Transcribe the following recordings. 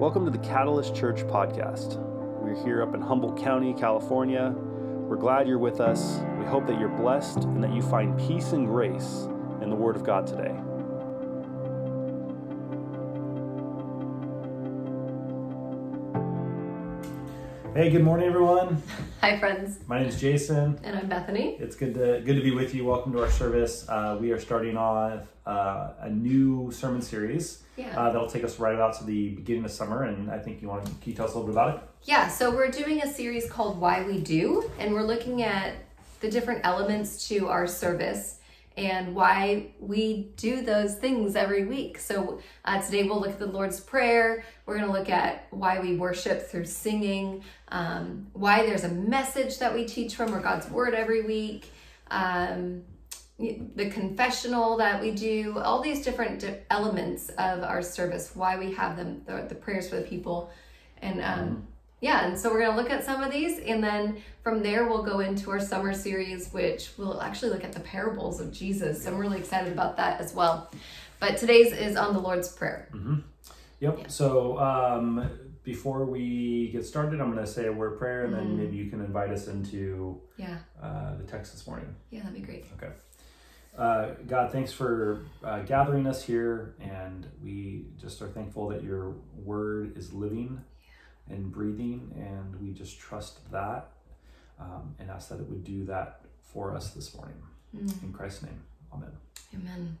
Welcome to the Catalyst Church podcast. We're here up in Humboldt County, California. We're glad you're with us. We hope that you're blessed and that you find peace and grace in the Word of God today. Hey, good morning, everyone. Hi, friends. My name is Jason. And I'm Bethany. It's good to good to be with you. Welcome to our service. Uh, we are starting off uh, a new sermon series Yeah. uh, that'll take us right out to the beginning of summer, and I think you want to can you tell us a little bit about it. yeah, so we're doing a series called Why We Do, and we're looking at the different elements to our service and why we do those things every week. So uh, today we'll look at the Lord's Prayer. We're going to look at why we worship through singing, um, why there's a message that we teach from or God's Word every week. Um, the confessional that we do, all these different di- elements of our service, why we have them, the, the prayers for the people. And um, yeah, and so we're going to look at some of these, and then from there, we'll go into our summer series, which we'll actually look at the parables of Jesus. I'm really excited about that as well. But today's is on the Lord's Prayer. Yep. Yeah. So um, before we get started, I'm going to say a word of prayer, and then Mhm. maybe you can invite us into Yeah, uh, the text this morning. yeah, that'd be great. Okay. Uh, God, thanks for uh, gathering us here, and we just are thankful that your word is living and breathing, and we just trust that um, and ask that it would do that for us this morning. Mm. In Christ's name, Amen. Amen.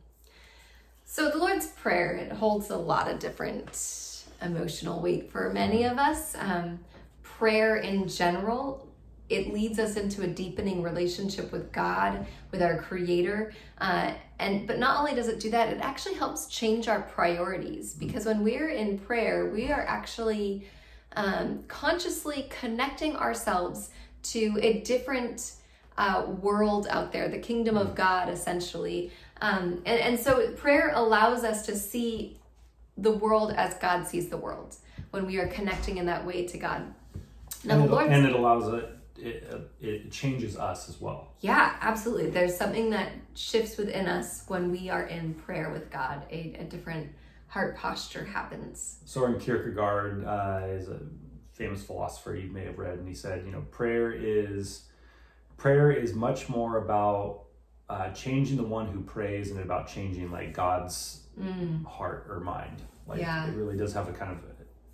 So the Lord's Prayer it holds a lot of different emotional weight for many of us. Um, prayer in general it leads us into a deepening relationship with God, with our Creator, uh, and but not only does it do that, it actually helps change our priorities because when we're in prayer, we are actually um, consciously connecting ourselves to a different uh, world out there, the kingdom of God, essentially. Um, and, and so prayer allows us to see the world as God sees the world when we are connecting in that way to God. Now, and, the it, Lord's and it allows it, it, it changes us as well. yeah, absolutely. There's something that shifts within us when we are in prayer with God. A, a different heart posture happens. Soren Kierkegaard uh, is a famous philosopher you may have read, and he said, you know, prayer is prayer is much more about uh, changing the one who prays and about changing like God's Mm, heart or mind. Like Yeah. it really does have a kind of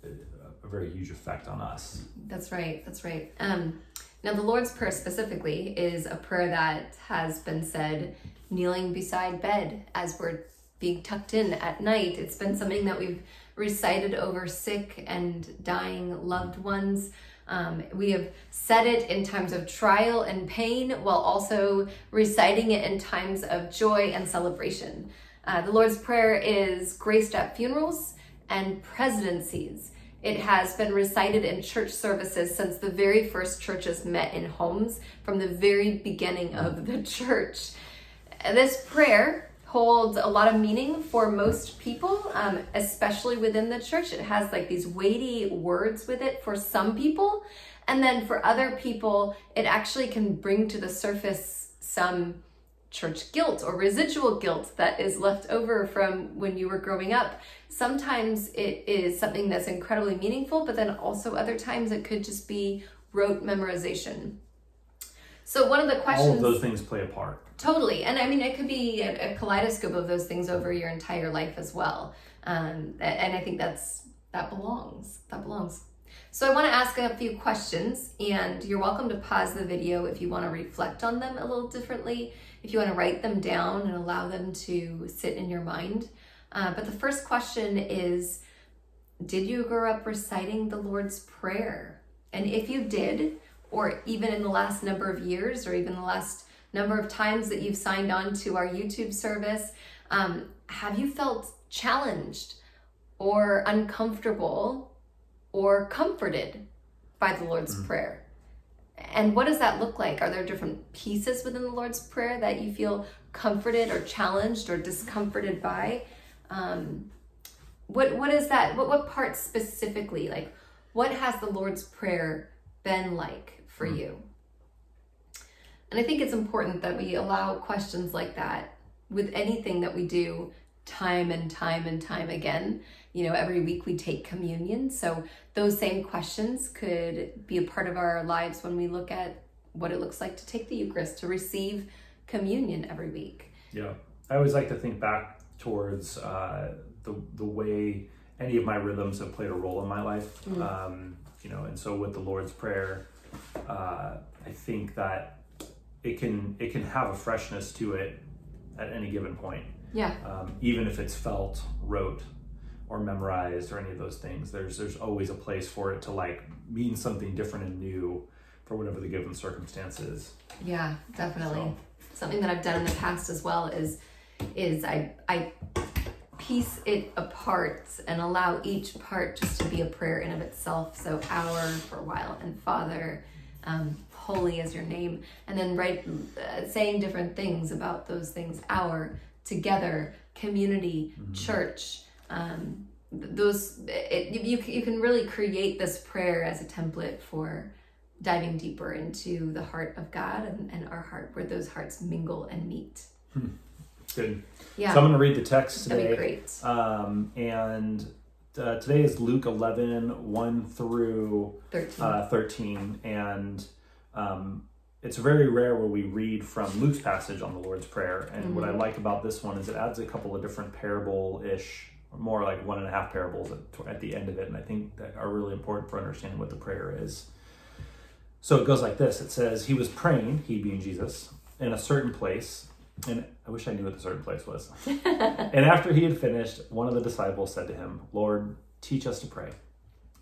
a, a, a very huge effect on us. that's right. That's right. Um, now, the Lord's Prayer specifically is a prayer that has been said kneeling beside bed as we're being tucked in at night. It's been something that we've recited over sick and dying loved ones. Um, we have said it in times of trial and pain while also reciting it in times of joy and celebration. Uh, the Lord's Prayer is graced at funerals and presidencies. It has been recited in church services since the very first churches met in homes from the very beginning of the church. This prayer holds a lot of meaning for most people, um, especially within the church. It has like these weighty words with it for some people. And then for other people, it actually can bring to the surface some church guilt or residual guilt that is left over from when you were growing up. Sometimes it is something that's incredibly meaningful, but then also other times it could just be rote memorization. So, one of the questions. All of those things play a part. Totally. And I mean, it could be a, a kaleidoscope of those things over your entire life as well. Um, and I think that's that belongs. That belongs. So I want to ask a few questions, and you're welcome to pause the video if you want to reflect on them a little differently, if you want to write them down and allow them to sit in your mind. Uh, but the first question is Did you grow up reciting the Lord's Prayer? And if you did, or even in the last number of years, or even the last number of times that you've signed on to our YouTube service, um, have you felt challenged or uncomfortable or comforted by the Lord's Prayer? And what does that look like? Are there different pieces within the Lord's Prayer that you feel comforted or challenged or discomforted by? Um, what what is that? What what part specifically? Like, what has the Lord's Prayer been like for you? And I think it's important that we allow questions like that with anything that we do time and time and time again. You know, every week we take communion. So those same questions could be a part of our lives when we look at what it looks like to take the Eucharist, to receive communion every week. Yeah. I always like to think back towards uh, the, the way any of my rhythms have played a role in my life. Mm. Um, you know, and so with the Lord's Prayer, uh, I think that it can it can have a freshness to it at any given point. Yeah. Um, even if it's felt, rote, or memorized, or any of those things, there's there's always a place for it to like mean something different and new for whatever the given circumstance is. Yeah, definitely. So- Something that I've done in the past as well is is I I piece it apart and allow each part just to be a prayer in of itself. So our for a while and Father, um, holy is your name, and then right uh, saying different things about those things. Our together, community, church. Um, those it, you you can really create this prayer as a template for diving deeper into the heart of God and, and our heart, where those hearts mingle and meet. Good. Yeah, So I'm going to read the text today. that'd be great. Um, and uh, today is Luke 11, 1 through 13. uh, 13. And um, it's very rare where we read from Luke's passage on the Lord's Prayer. And what I like about this one is it adds a couple of different parable ish, more like one and a half parables at, at the end of it. And I think that are really important for understanding what the prayer is. So it goes like this it says, He was praying, he being Jesus, in a certain place. And I wish I knew what the certain place was. and after he had finished, one of the disciples said to him, Lord, teach us to pray,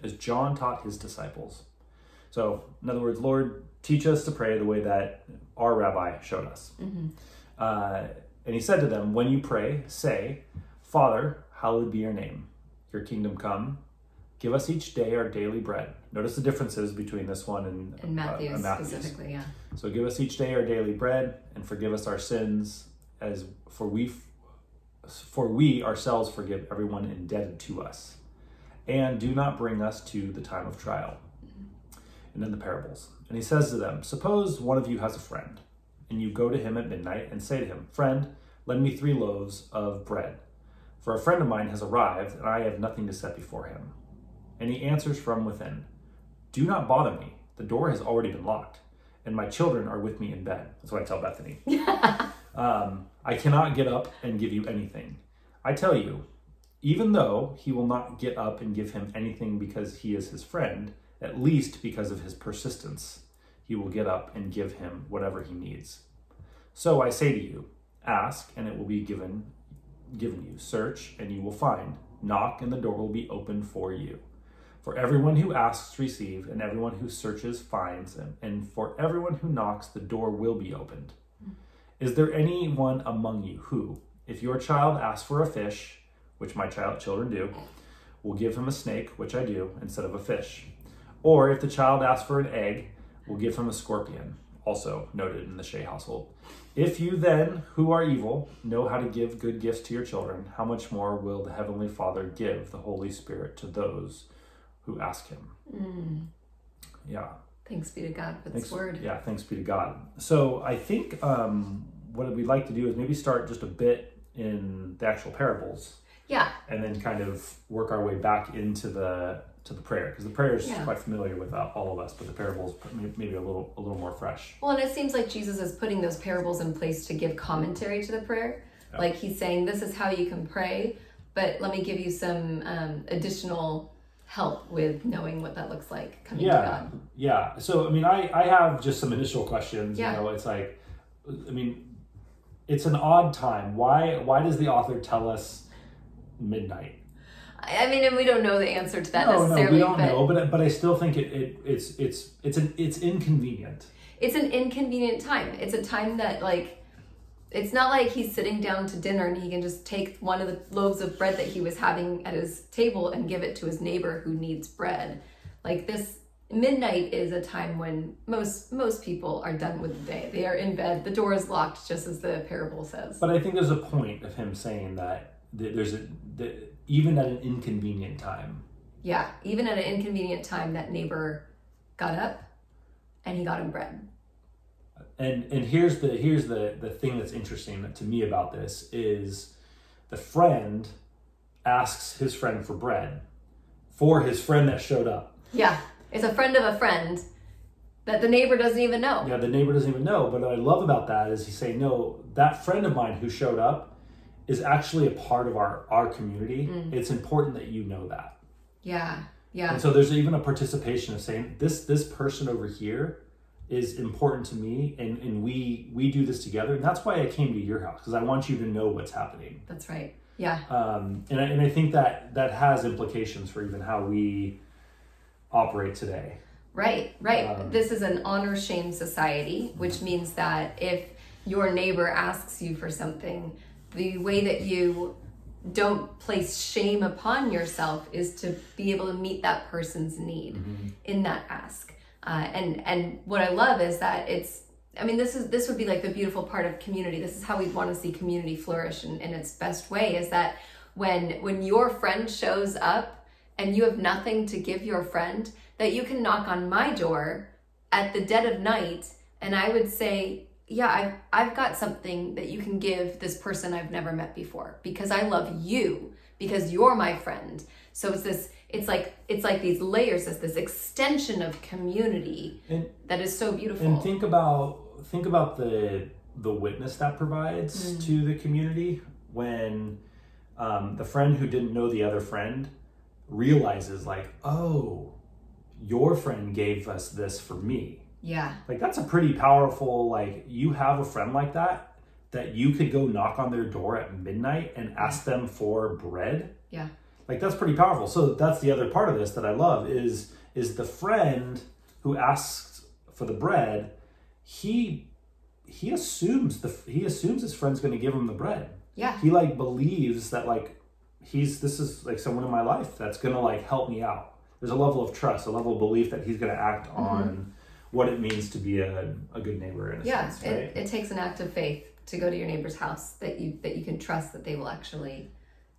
as John taught his disciples. So, in other words, Lord, teach us to pray the way that our rabbi showed us. Uh, and he said to them, When you pray, say, Father, hallowed be your name. Your kingdom come. Give us each day our daily bread. Notice the differences between this one and, and Matthew uh, specifically, yeah. So give us each day our daily bread, and forgive us our sins, as for we, for we ourselves forgive everyone indebted to us, and do not bring us to the time of trial. And in the parables. And he says to them, Suppose one of you has a friend, and you go to him at midnight and say to him, Friend, lend me three loaves of bread, for a friend of mine has arrived, and I have nothing to set before him. And he answers from within, Do not bother me. The door has already been locked, and my children are with me in bed. That's what I tell Bethany. um, I cannot get up and give you anything. I tell you, even though he will not get up and give him anything because he is his friend, at least because of his persistence, he will get up and give him whatever he needs. So I say to you, ask and it will be given given you. Search and you will find. Knock and the door will be opened for you. For everyone who asks receives, and everyone who searches finds, and, and for everyone who knocks the door will be opened. Is there anyone among you who, if your child asks for a fish, which my child children do, will give him a snake, which I do, instead of a fish? Or if the child asks for an egg, we'll give him a scorpion, also noted in the Shea household. If you then, who are evil, know how to give good gifts to your children, how much more will the Heavenly Father give the Holy Spirit to those who ask Him? Mm. Yeah. Thanks be to God for this word. Yeah, thanks be to God. So I think um, what we'd like to do is maybe start just a bit in the actual parables, Yeah, and then kind of work our way back into the to the prayer because the prayer is Yeah. quite familiar with uh, all of us, but the parables maybe a little a little more fresh. Well, and it seems like Jesus is putting those parables in place to give commentary to the prayer. Yeah. Like he's saying, this is how you can pray, but let me give you some um, additional help with knowing what that looks like coming to Yeah, God. yeah. So I mean, I I have just some initial questions. Yeah. You know, it's like, I mean, it's an odd time. Why why does the author tell us midnight? I mean, and we don't know the answer to that no, no, we don't but know. But but I still think it, it it's it's it's an it's inconvenient. it's an inconvenient time. It's a time that like it's not like he's sitting down to dinner and he can just take one of the loaves of bread that he was having at his table and give it to his neighbor who needs bread. Like this midnight is a time when most most people are done with the day. They are in bed. The door is locked just as the parable says. But I think there's a point of him saying that there's a that even at an inconvenient time. Yeah, even at an inconvenient time that neighbor got up and he got him bread. And and here's the here's the the thing that's interesting to me about this is the friend asks his friend for bread for his friend that showed up. Yeah. It's a friend of a friend that the neighbor doesn't even know. Yeah, the neighbor doesn't even know. But what I love about that is he's saying, no, that friend of mine who showed up is actually a part of our our community. Mm. It's important that you know that. Yeah. Yeah. And so there's even a participation of saying this this person over here is important to me and, and we we do this together. And that's why I came to your house because I want you to know what's happening. That's right. Yeah. Um, and, I, and I think that that has implications for even how we operate today. Right, right. Um, this is an honor shame society, which means that if your neighbor asks you for something, the way that you don't place shame upon yourself is to be able to meet that person's need in that ask. Uh, and and what I love is that it's I mean this is this would be like the beautiful part of community. This is how we want to see community flourish in, in its best way is that when when your friend shows up and you have nothing to give your friend, that you can knock on my door at the dead of night and I would say, Yeah, I've I've got something that you can give this person I've never met before because I love you, because you're my friend. So it's this it's like it's like these layers, it's this extension of community And that is so beautiful. and think about think about the the witness that provides Mm. to the community when um, the friend who didn't know the other friend realizes like oh your friend gave us this for me yeah. like that's a pretty powerful like you have a friend like that that you could go knock on their door at midnight and ask them for bread Yeah. like that's pretty powerful so that's the other part of this that i love is is the friend who asks for the bread he he assumes the he assumes his friend's going to give him the bread Yeah. he like believes that like he's this is like someone in my life that's going to like help me out there's a level of trust a level of belief that he's going to act mm-hmm. on what it means to be a, a good neighbor in a Yeah. sense right It, it takes an act of faith to go to your neighbor's house that you that you can trust that they will actually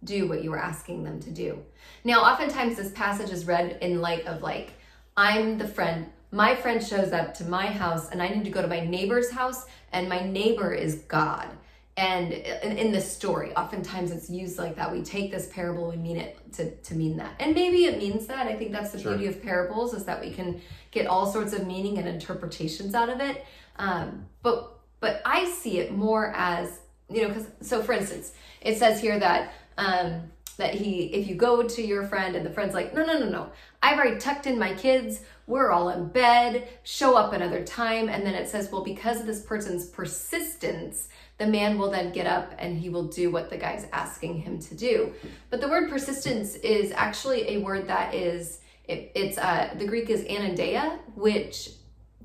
do what you were asking them to do. Now, oftentimes this passage is read in light of like, I'm the friend. My friend shows up to my house and I need to go to my neighbor's house and my neighbor is God. And in, in this story, oftentimes it's used like that. We take this parable, we mean it to, to mean that. And maybe it means that. I think that's the Sure. beauty of parables is that we can get all sorts of meaning and interpretations out of it. Um, but but I see it more as you know, because so for instance, it says here that um, that he, if you go to your friend and the friend's like, no, no, no, no, I've already tucked in my kids, we're all in bed, show up another time, and then it says, well, because of this person's persistence, the man will then get up and he will do what the guy's asking him to do. But the word persistence is actually a word that is it, it's uh, the Greek is anaideia, which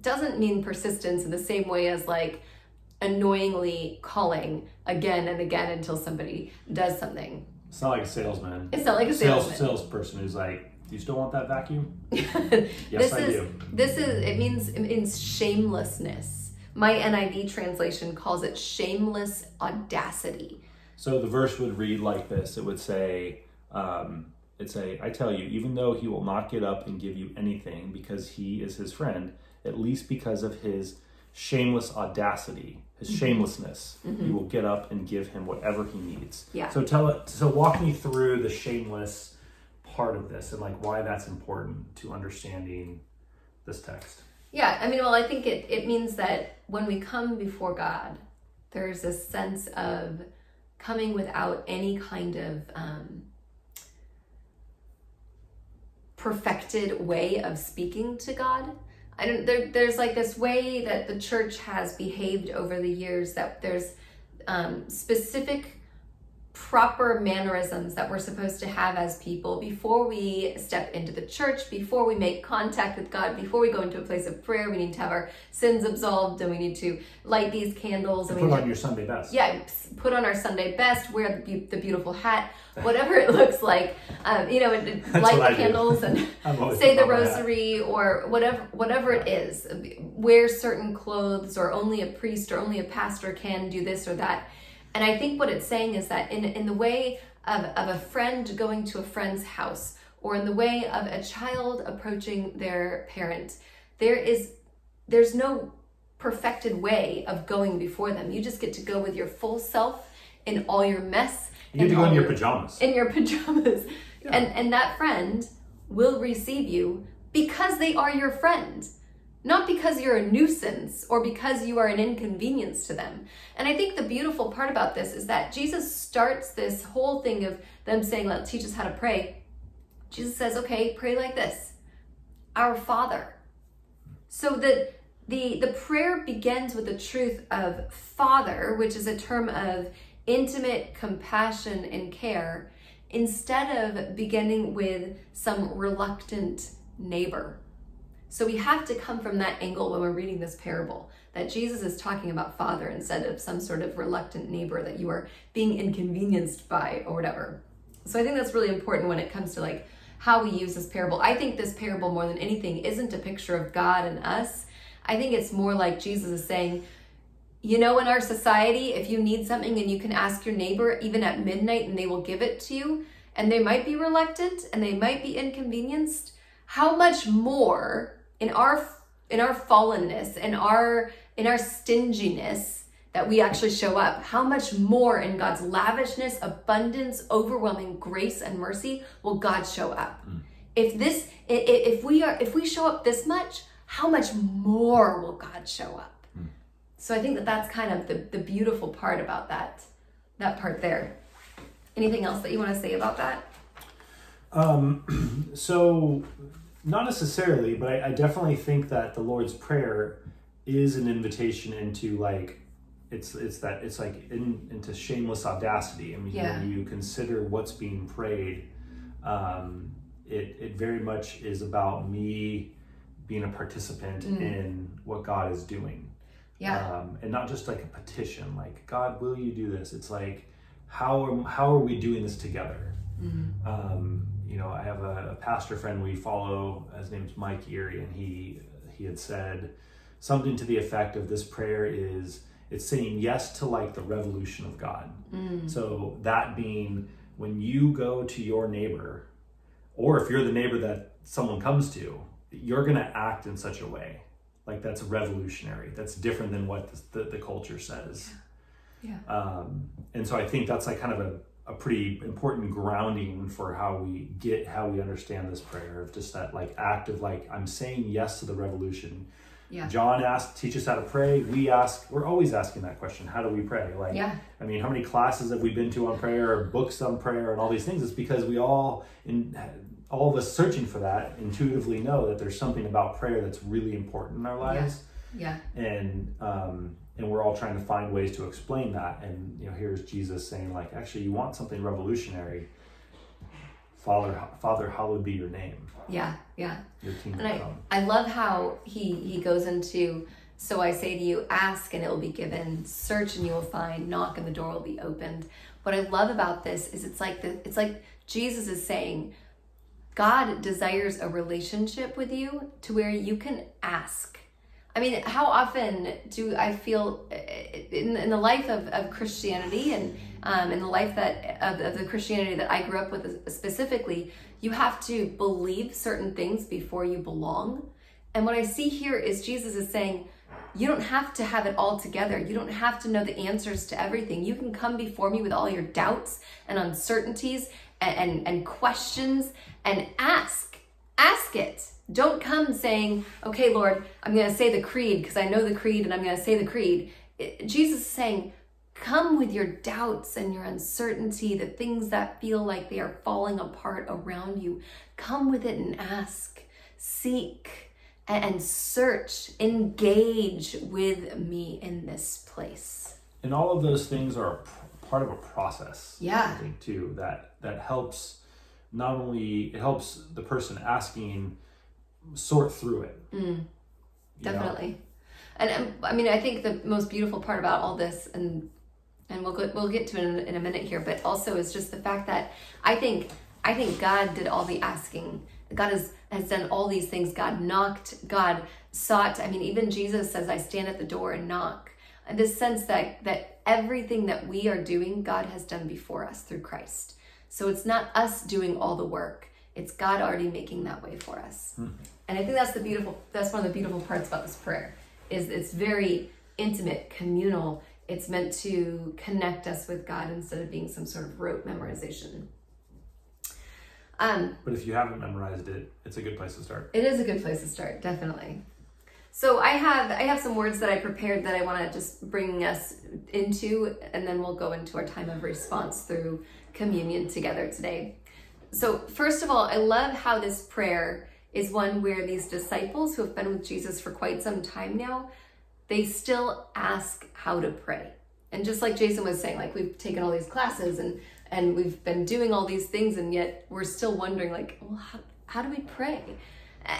doesn't mean persistence in the same way as like annoyingly calling again and again until somebody does something. It's not like a salesman It's not like a sales salesman. salesperson who's like do you still want that vacuum yes this i is do this is it means it means shamelessness. My NIV translation calls it shameless audacity. So the verse would read like this. It would say, um, "It'd say, I tell you, even though he will not get up and give you anything because he is his friend, at least because of his shameless audacity, his Mm-hmm. shamelessness, you will get up and give him whatever he needs." Yeah. So tell it. So walk me through the shameless part of this and like why that's important to understanding this text. Yeah, I mean, well, I think it, it means that when we come before God, there's a sense of coming without any kind of um, perfected way of speaking to God. I don't. There, there's like this way that the church has behaved over the years that there's um, specific proper mannerisms that we're supposed to have as people before we step into the church, before we make contact with God, before we go into a place of prayer. We need to have our sins absolved and we need to light these candles and we Put on your Sunday best. yeah, put on our Sunday best, wear the, the beautiful hat, whatever it looks like. Um, you know, and- and light the candles and say the rosary or whatever whatever it is. Wear certain clothes, or only a priest or only a pastor can do this or that. And I think what it's saying is that in in the way of, of a friend going to a friend's house, or in the way of a child approaching their parent, there is there's no perfected way of going before them. You just get to go with your full self in all your mess. You get to go in your pajamas. In your pajamas. Yeah. And and that friend will receive you because they are your friend. Not because you're a nuisance or because you are an inconvenience to them. And I think the beautiful part about this is that Jesus starts this whole thing of them saying, Let's teach us how to pray. Jesus says, Okay, pray like this Our Father. So that the the prayer begins with the truth of father which is a term of intimate compassion and care instead of beginning with some reluctant neighbor so we have to come from that angle when we're reading this parable that jesus is talking about father instead of some sort of reluctant neighbor that you are being inconvenienced by or whatever. So i think that's really important when it comes to like how we use this parable. I think this parable more than anything isn't a picture of god and us. I think it's more like Jesus is saying, you know, in our society, if you need something and you can ask your neighbor even at midnight and they will give it to you, and they might be reluctant and they might be inconvenienced, how much more in our in our fallenness, in our in our stinginess that we actually show up, how much more in God's lavishness, abundance, overwhelming grace and mercy will God show up? Mm. If this if we are if we show up this much, how much more will God show up? Mm. So I think that that's kind of the, the beautiful part about that, that part there. Anything else that you want to say about that? Um, so not necessarily, but I, I definitely think that the Lord's Prayer is an invitation into like it's it's that it's like in, into shameless audacity. I mean, yeah. when you consider what's being prayed, um, it it very much is about me being a participant mm. in what God is doing. Yeah. Um, and not just like a petition, like God, will you do this? It's like how are how are we doing this together? Mm. Um, you know, I have a, a, pastor friend we follow. His name's Mike Erre, and he he had said something to the effect of this prayer is it's saying yes to like the revolution of God. Mm. So that being when you go to your neighbor, or if you're the neighbor that someone comes to, you're going to act in such a way like that's revolutionary that's different than what the, the, the culture says yeah, yeah. Um, and so i think that's like kind of a, a pretty important grounding for how we get how we understand this prayer of just that like act of like i'm saying yes to the revolution yeah. John asked, teach us how to pray. We ask, we're always asking that question. How do we pray? Like, yeah. I mean, how many classes have we been to on prayer or books on prayer and all these things? It's because we all in all of us searching for that intuitively know that there's something about prayer that's really important in our lives. Yeah. yeah. And um, and we're all trying to find ways to explain that. And you know, here's Jesus saying, like, actually, you want something revolutionary. Father, Father, hallowed be your name. Yeah, yeah. Your kingdom and I, come. I love how he he goes into. So I say to you, ask and it will be given. Search and you will find. Knock and the door will be opened. What I love about this is it's like the, it's like Jesus is saying, God desires a relationship with you to where you can ask. I mean, how often do I feel uh, in, in the life of, of Christianity and um, in the life that of, of the Christianity that I grew up with specifically, you have to believe certain things before you belong. And what I see here is Jesus is saying, you don't have to have it all together. You don't have to know the answers to everything. You can come before me with all your doubts and uncertainties and, and, and questions and ask. Ask it. Don't come saying, okay, Lord, I'm going to say the creed because I know the creed and I'm going to say the creed. It, Jesus is saying, come with your doubts and your uncertainty, the things that feel like they are falling apart around you. Come with it and ask, seek, and search, engage with me in this place. And all of those things are part of a process. Yeah. I think too that that helps not only it helps the person asking sort through it. Mm, definitely. And, and I mean, I think the most beautiful part about all this, and and we'll go, we'll get to it in, in a minute here, but also is just the fact that I think I think God did all the asking. God has has done all these things. God knocked. God sought. I mean, even Jesus says, "I stand at the door and knock." And this sense that that everything that we are doing, God has done before us through Christ. So it's not us doing all the work. It's God already making that way for us. Mm-hmm. And I think that's the beautiful that's one of the beautiful parts about this prayer is it's very intimate, communal. It's meant to connect us with God instead of being some sort of rote memorization. Um, but if you haven't memorized it, it's a good place to start. It is a good place to start, definitely. So I have I have some words that I prepared that I want to just bring us into, and then we'll go into our time of response through communion together today. So first of all, I love how this prayer is one where these disciples who have been with Jesus for quite some time now, they still ask how to pray. And just like Jason was saying, like we've taken all these classes and and we've been doing all these things and yet we're still wondering like well how, how do we pray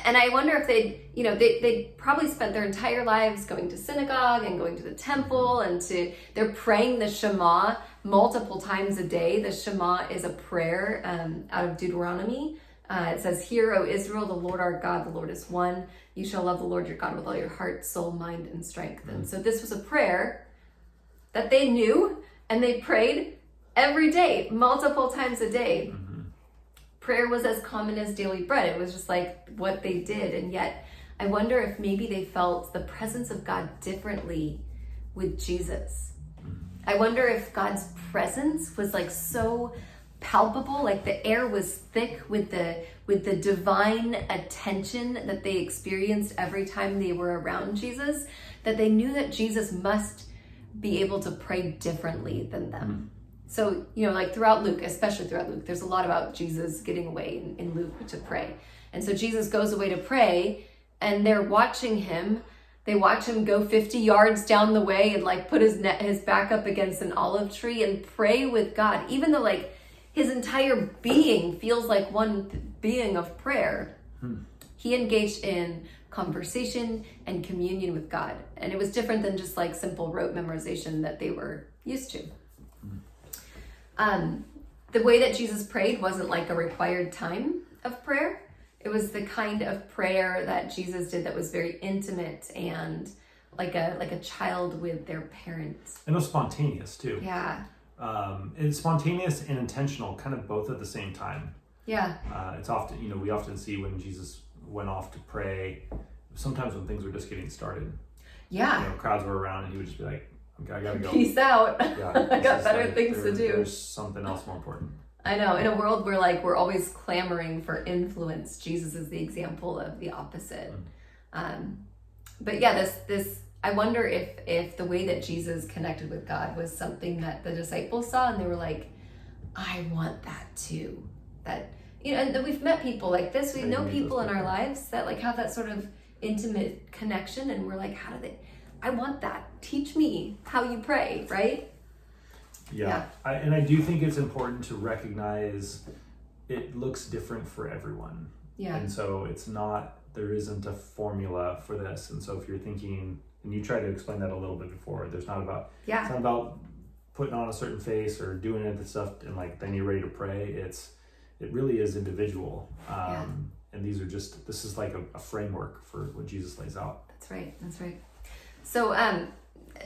and i wonder if they'd, you know they, they probably spent their entire lives going to synagogue and going to the temple and to they're praying the shema multiple times a day the shema is a prayer um, out of deuteronomy uh, it says hear o israel the lord our god the lord is one you shall love the lord your god with all your heart soul mind and strength and so this was a prayer that they knew and they prayed every day, multiple times a day. Mm-hmm. Prayer was as common as daily bread. It was just like what they did. And yet, I wonder if maybe they felt the presence of God differently with Jesus. I wonder if God's presence was like so palpable like the air was thick with the with the divine attention that they experienced every time they were around Jesus that they knew that Jesus must be able to pray differently than them. Mm-hmm. So, you know, like throughout Luke, especially throughout Luke, there's a lot about Jesus getting away in, in Luke to pray. And so Jesus goes away to pray, and they're watching him. They watch him go 50 yards down the way and like put his net, his back up against an olive tree and pray with God, even though like his entire being feels like one being of prayer. Hmm. He engaged in conversation and communion with God. And it was different than just like simple rote memorization that they were used to. Um, the way that Jesus prayed wasn't like a required time of prayer. It was the kind of prayer that Jesus did that was very intimate and like a like a child with their parents. And it was spontaneous too. Yeah. Um, it's spontaneous and intentional, kind of both at the same time. Yeah. Uh, it's often you know we often see when Jesus went off to pray. Sometimes when things were just getting started. Yeah. You know, crowds were around, and he would just be like, I gotta go. Peace out. Yeah, I got better like, things there, to do. There's something else more important. I know. In a world where like we're always clamoring for influence, Jesus is the example of the opposite. Mm. Um, but yeah, this this I wonder if if the way that Jesus connected with God was something that the disciples saw and they were like, I want that too. That you know, and we've met people like this. We I know people in our lives that like have that sort of intimate connection, and we're like, how do they? I want that. Teach me how you pray, right? Yeah. yeah. I, and I do think it's important to recognize it looks different for everyone. Yeah. And so it's not, there isn't a formula for this. And so if you're thinking, and you tried to explain that a little bit before, there's not about, yeah. it's not about putting on a certain face or doing it the stuff and like then you're ready to pray. It's, it really is individual. Um, yeah. And these are just, this is like a, a framework for what Jesus lays out. That's right. That's right. So um,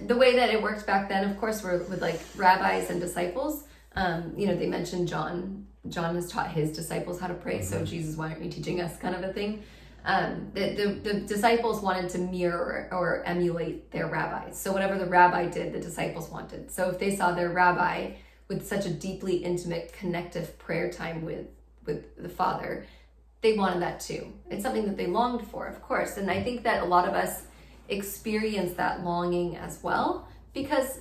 the way that it worked back then, of course, were with like rabbis and disciples. Um, you know, they mentioned John. John has taught his disciples how to pray. Mm-hmm. So Jesus, why aren't you teaching us? Kind of a thing. Um, the, the, the disciples wanted to mirror or emulate their rabbis. So whatever the rabbi did, the disciples wanted. So if they saw their rabbi with such a deeply intimate, connective prayer time with with the Father, they wanted that too. It's something that they longed for, of course. And I think that a lot of us experience that longing as well because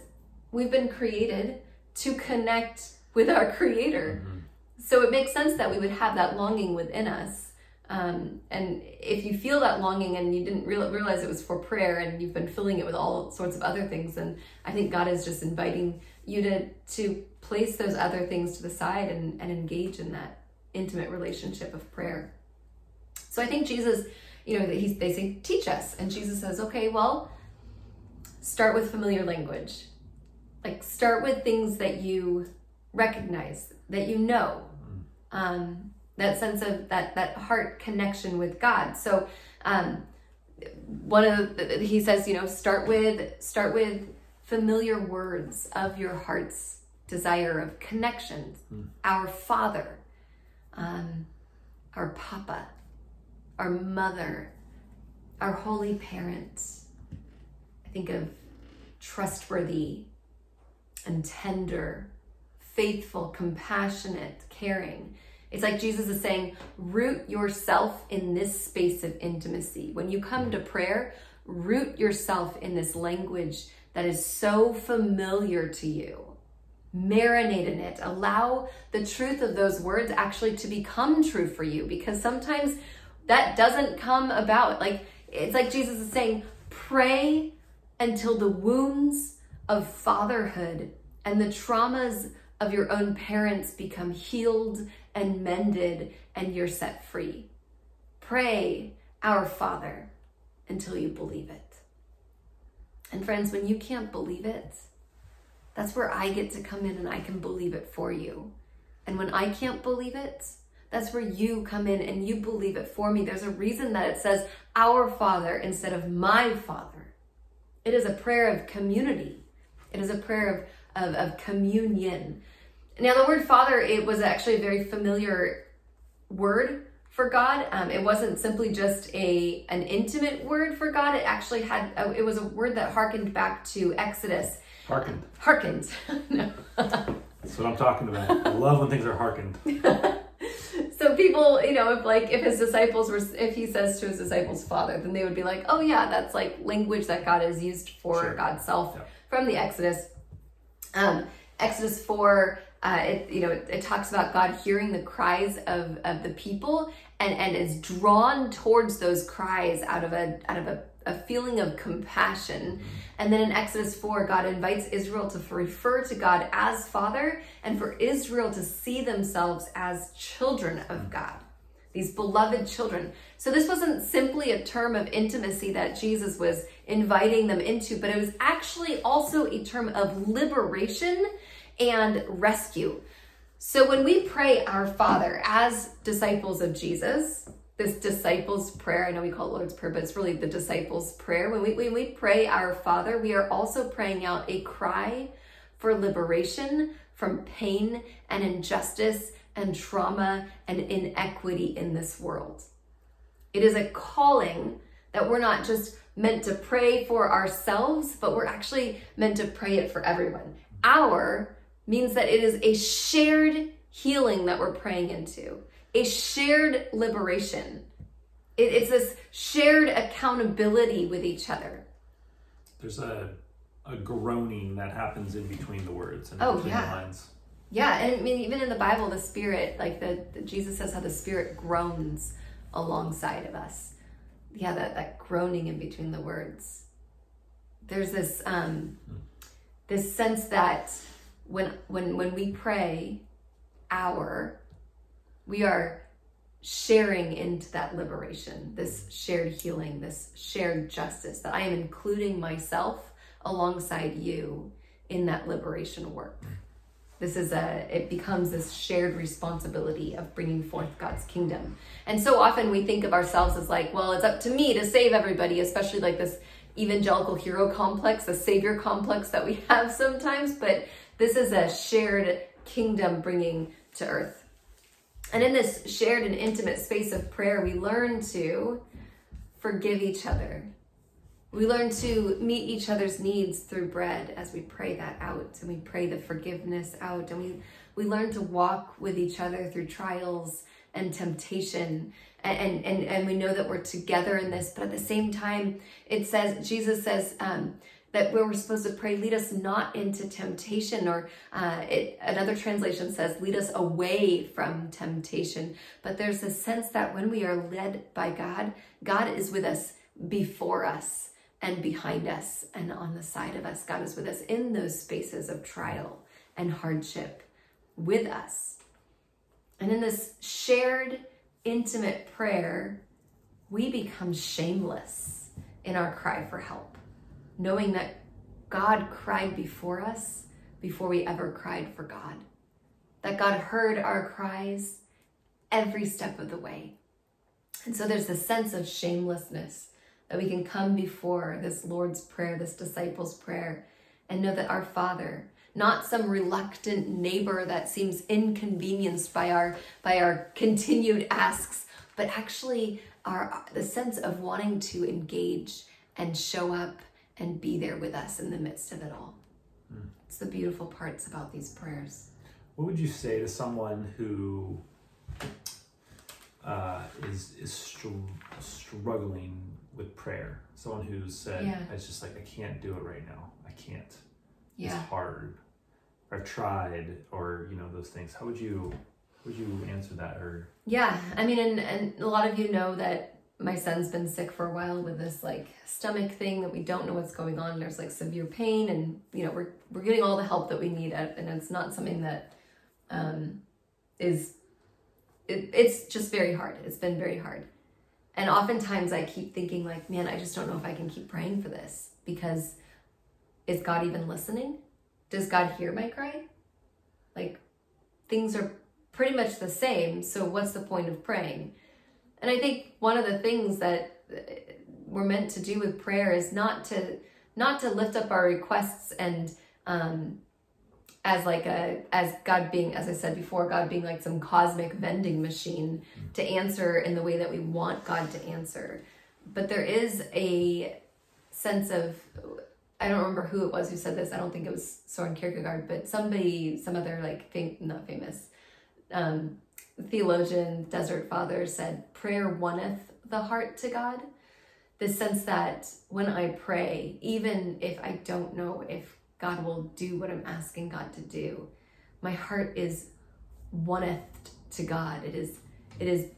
we've been created to connect with our creator. Mm-hmm. So it makes sense that we would have that longing within us. Um, and if you feel that longing and you didn't real, realize it was for prayer and you've been filling it with all sorts of other things, then I think God is just inviting you to to place those other things to the side and, and engage in that intimate relationship of prayer. So I think Jesus you know, that he, they say, teach us. And Jesus says, okay, well, start with familiar language. Like, start with things that you recognize, that you know. Um, that sense of that that heart connection with God. So, um, one of the, he says, you know, start with start with familiar words of your heart's desire of connection. Mm. Our Father, um, our Papa, our mother, our holy parents. I think of trustworthy and tender, faithful, compassionate, caring. It's like Jesus is saying, root yourself in this space of intimacy. When you come to prayer, root yourself in this language that is so familiar to you. Marinate in it. Allow the truth of those words actually to become true for you because sometimes that doesn't come about. Like, it's like Jesus is saying, pray until the wounds of fatherhood and the traumas of your own parents become healed and mended and you're set free. Pray, Our Father, until you believe it. And friends, when you can't believe it, that's where I get to come in and I can believe it for you. And when I can't believe it, that's where you come in and you believe it for me. There's a reason that it says our Father instead of my Father. It is a prayer of community. It is a prayer of, of, of communion. Now, the word Father, it was actually a very familiar word for God. Um, it wasn't simply just a an intimate word for God. It actually had a, it was a word that harkened back to Exodus. Harkened. Harkened. no. That's what I'm talking about. I love when things are harkened. so people, you know, if like if his disciples were, if he says to his disciples, "Father," then they would be like, "Oh yeah, that's like language that God has used for Sure. God's self Yeah. from the Exodus." Um, Exodus four, uh, it you know it, it talks about God hearing the cries of of the people and and is drawn towards those cries out of a out of a, a feeling of compassion. And then in Exodus 4, God invites Israel to refer to God as Father and for Israel to see themselves as children of mm. God, these beloved children. So this wasn't simply a term of intimacy that Jesus was inviting them into, but it was actually also a term of liberation and rescue. So when we pray our Father as disciples of Jesus, this disciples prayer, I know we call it Lord's Prayer, but it's really the disciples prayer. When we, when we pray our Father, we are also praying out a cry for liberation from pain and injustice and trauma and inequity in this world. It is a calling that we're not just meant to pray for ourselves, but we're actually meant to pray it for everyone. Our means that it is a shared healing that we're praying into, a shared liberation. It- it's this shared accountability with each other. There's a a groaning that happens in between the words and Oh, between yeah. the lines. Yeah, and I mean, even in the Bible, the Spirit, like the, the Jesus says how the Spirit groans alongside of us. Yeah, that that groaning in between the words. There's this um, this sense that when when when we pray, our, we are sharing into that liberation, this shared healing, this shared justice. That I am including myself alongside you in that liberation work this is a it becomes this shared responsibility of bringing forth god's kingdom and so often we think of ourselves as like well it's up to me to save everybody especially like this evangelical hero complex the savior complex that we have sometimes but this is a shared kingdom bringing to earth and in this shared and intimate space of prayer we learn to forgive each other. We learn to meet each other's needs through bread as we pray that out and we pray the forgiveness out and we we learn to walk with each other through trials and temptation. And and and we know that we're together in this but at the same time it says jesus says um that where we're supposed to pray lead us not into temptation or uh, it, another translation says lead us away from temptation but there's a sense that when we are led by god god is with us before us and behind us and on the side of us. God is with us in those spaces of trial and hardship with us. And in this shared, intimate prayer, we become shameless in our cry for help, knowing that God cried before us before we ever cried for God, that God heard our cries every step of the way. And so there's this sense of shamelessness that we can come before this Lord's Prayer, this disciples' prayer, and know that our Father, not some reluctant neighbor that seems inconvenienced by our by our continued asks, but actually our the sense of wanting to engage and show up and be there with us in the midst of it all. It's the beautiful parts about these prayers. What would you say to someone who uh, is is str- struggling with prayer? Someone who's said, Yeah. "It's just like I can't do it right now. I can't. Yeah. It's hard. I've tried, or you know those things." How would you how would you answer that? Or Yeah, I mean, and, and a lot of you know that my son's been sick for a while with this like stomach thing that we don't know what's going on. There's like severe pain, and you know we're we're getting all the help that we need, and it's not something that um, is it, it's just very hard. It's been very hard, and oftentimes I keep thinking like, man, I just don't know if I can keep praying for this because is God even listening? Does God hear my cry? Like things are pretty much the same. So what's the point of praying? And I think one of the things that we're meant to do with prayer is not to not to lift up our requests and um, as like a as God being as I said before, God being like some cosmic vending machine to answer in the way that we want God to answer. But there is a sense of I don't remember who it was who said this. I don't think it was Soren Kierkegaard, but somebody, some other like fam- not famous um, theologian, desert father said, "Prayer oneth the heart to God." The sense that when I pray, even if I don't know if God will do what I'm asking God to do, my heart is oneth to God. It is, it is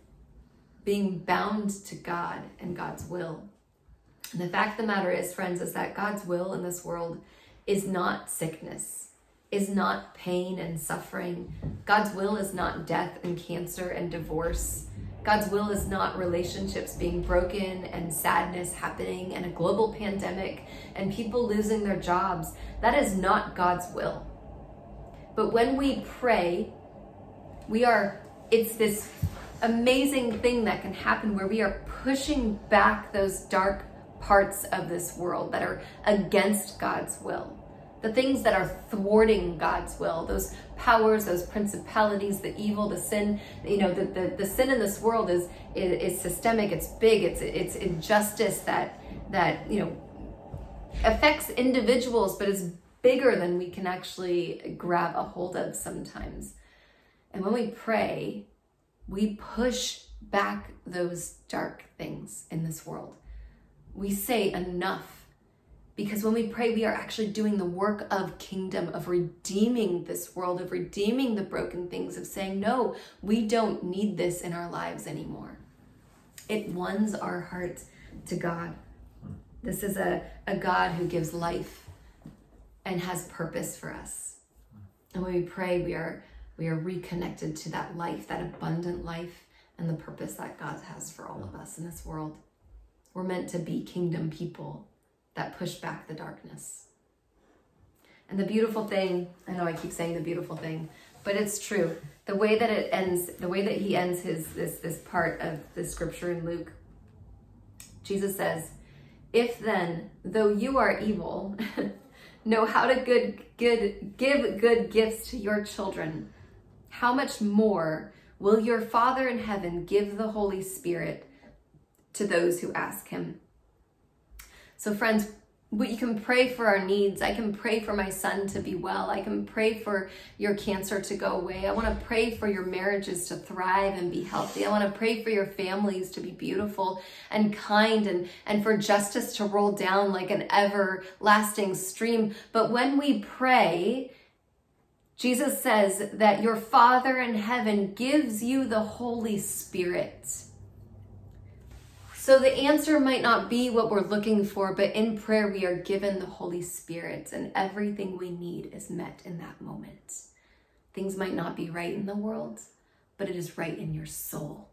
being bound to God and God's will. And the fact of the matter is, friends, is that God's will in this world is not sickness, is not pain and suffering. God's will is not death and cancer and divorce. God's will is not relationships being broken and sadness happening and a global pandemic and people losing their jobs. That is not God's will. But when we pray, we are, it's this amazing thing that can happen where we are pushing back those dark parts of this world that are against God's will. The things that are thwarting God's will, those powers, those principalities, the evil, the sin, you know, the, the, the sin in this world is, is, is systemic, it's big, it's it's injustice that that, you know, affects individuals, but is bigger than we can actually grab a hold of sometimes. And when we pray, we push back those dark things in this world. We say enough because when we pray, we are actually doing the work of kingdom, of redeeming this world, of redeeming the broken things, of saying, no, we don't need this in our lives anymore. It wins our hearts to God. This is a, a God who gives life and has purpose for us. And when we pray, we are we are reconnected to that life, that abundant life, and the purpose that God has for all of us in this world. We're meant to be kingdom people that push back the darkness. And the beautiful thing, I know I keep saying the beautiful thing, but it's true. The way that it ends, the way that he ends his this this part of the scripture in Luke, Jesus says, "If then, though you are evil, know how to good good give good gifts to your children, how much more will your Father in heaven give the Holy Spirit to those who ask him?" So, friends, we can pray for our needs. I can pray for my son to be well. I can pray for your cancer to go away. I want to pray for your marriages to thrive and be healthy. I want to pray for your families to be beautiful and kind and, and for justice to roll down like an everlasting stream. But when we pray, Jesus says that your Father in heaven gives you the Holy Spirit. So the answer might not be what we're looking for, but in prayer we are given the Holy Spirit, and everything we need is met in that moment. Things might not be right in the world, but it is right in your soul.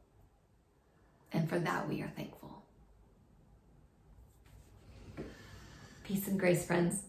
And for that we are thankful. Peace and grace, friends.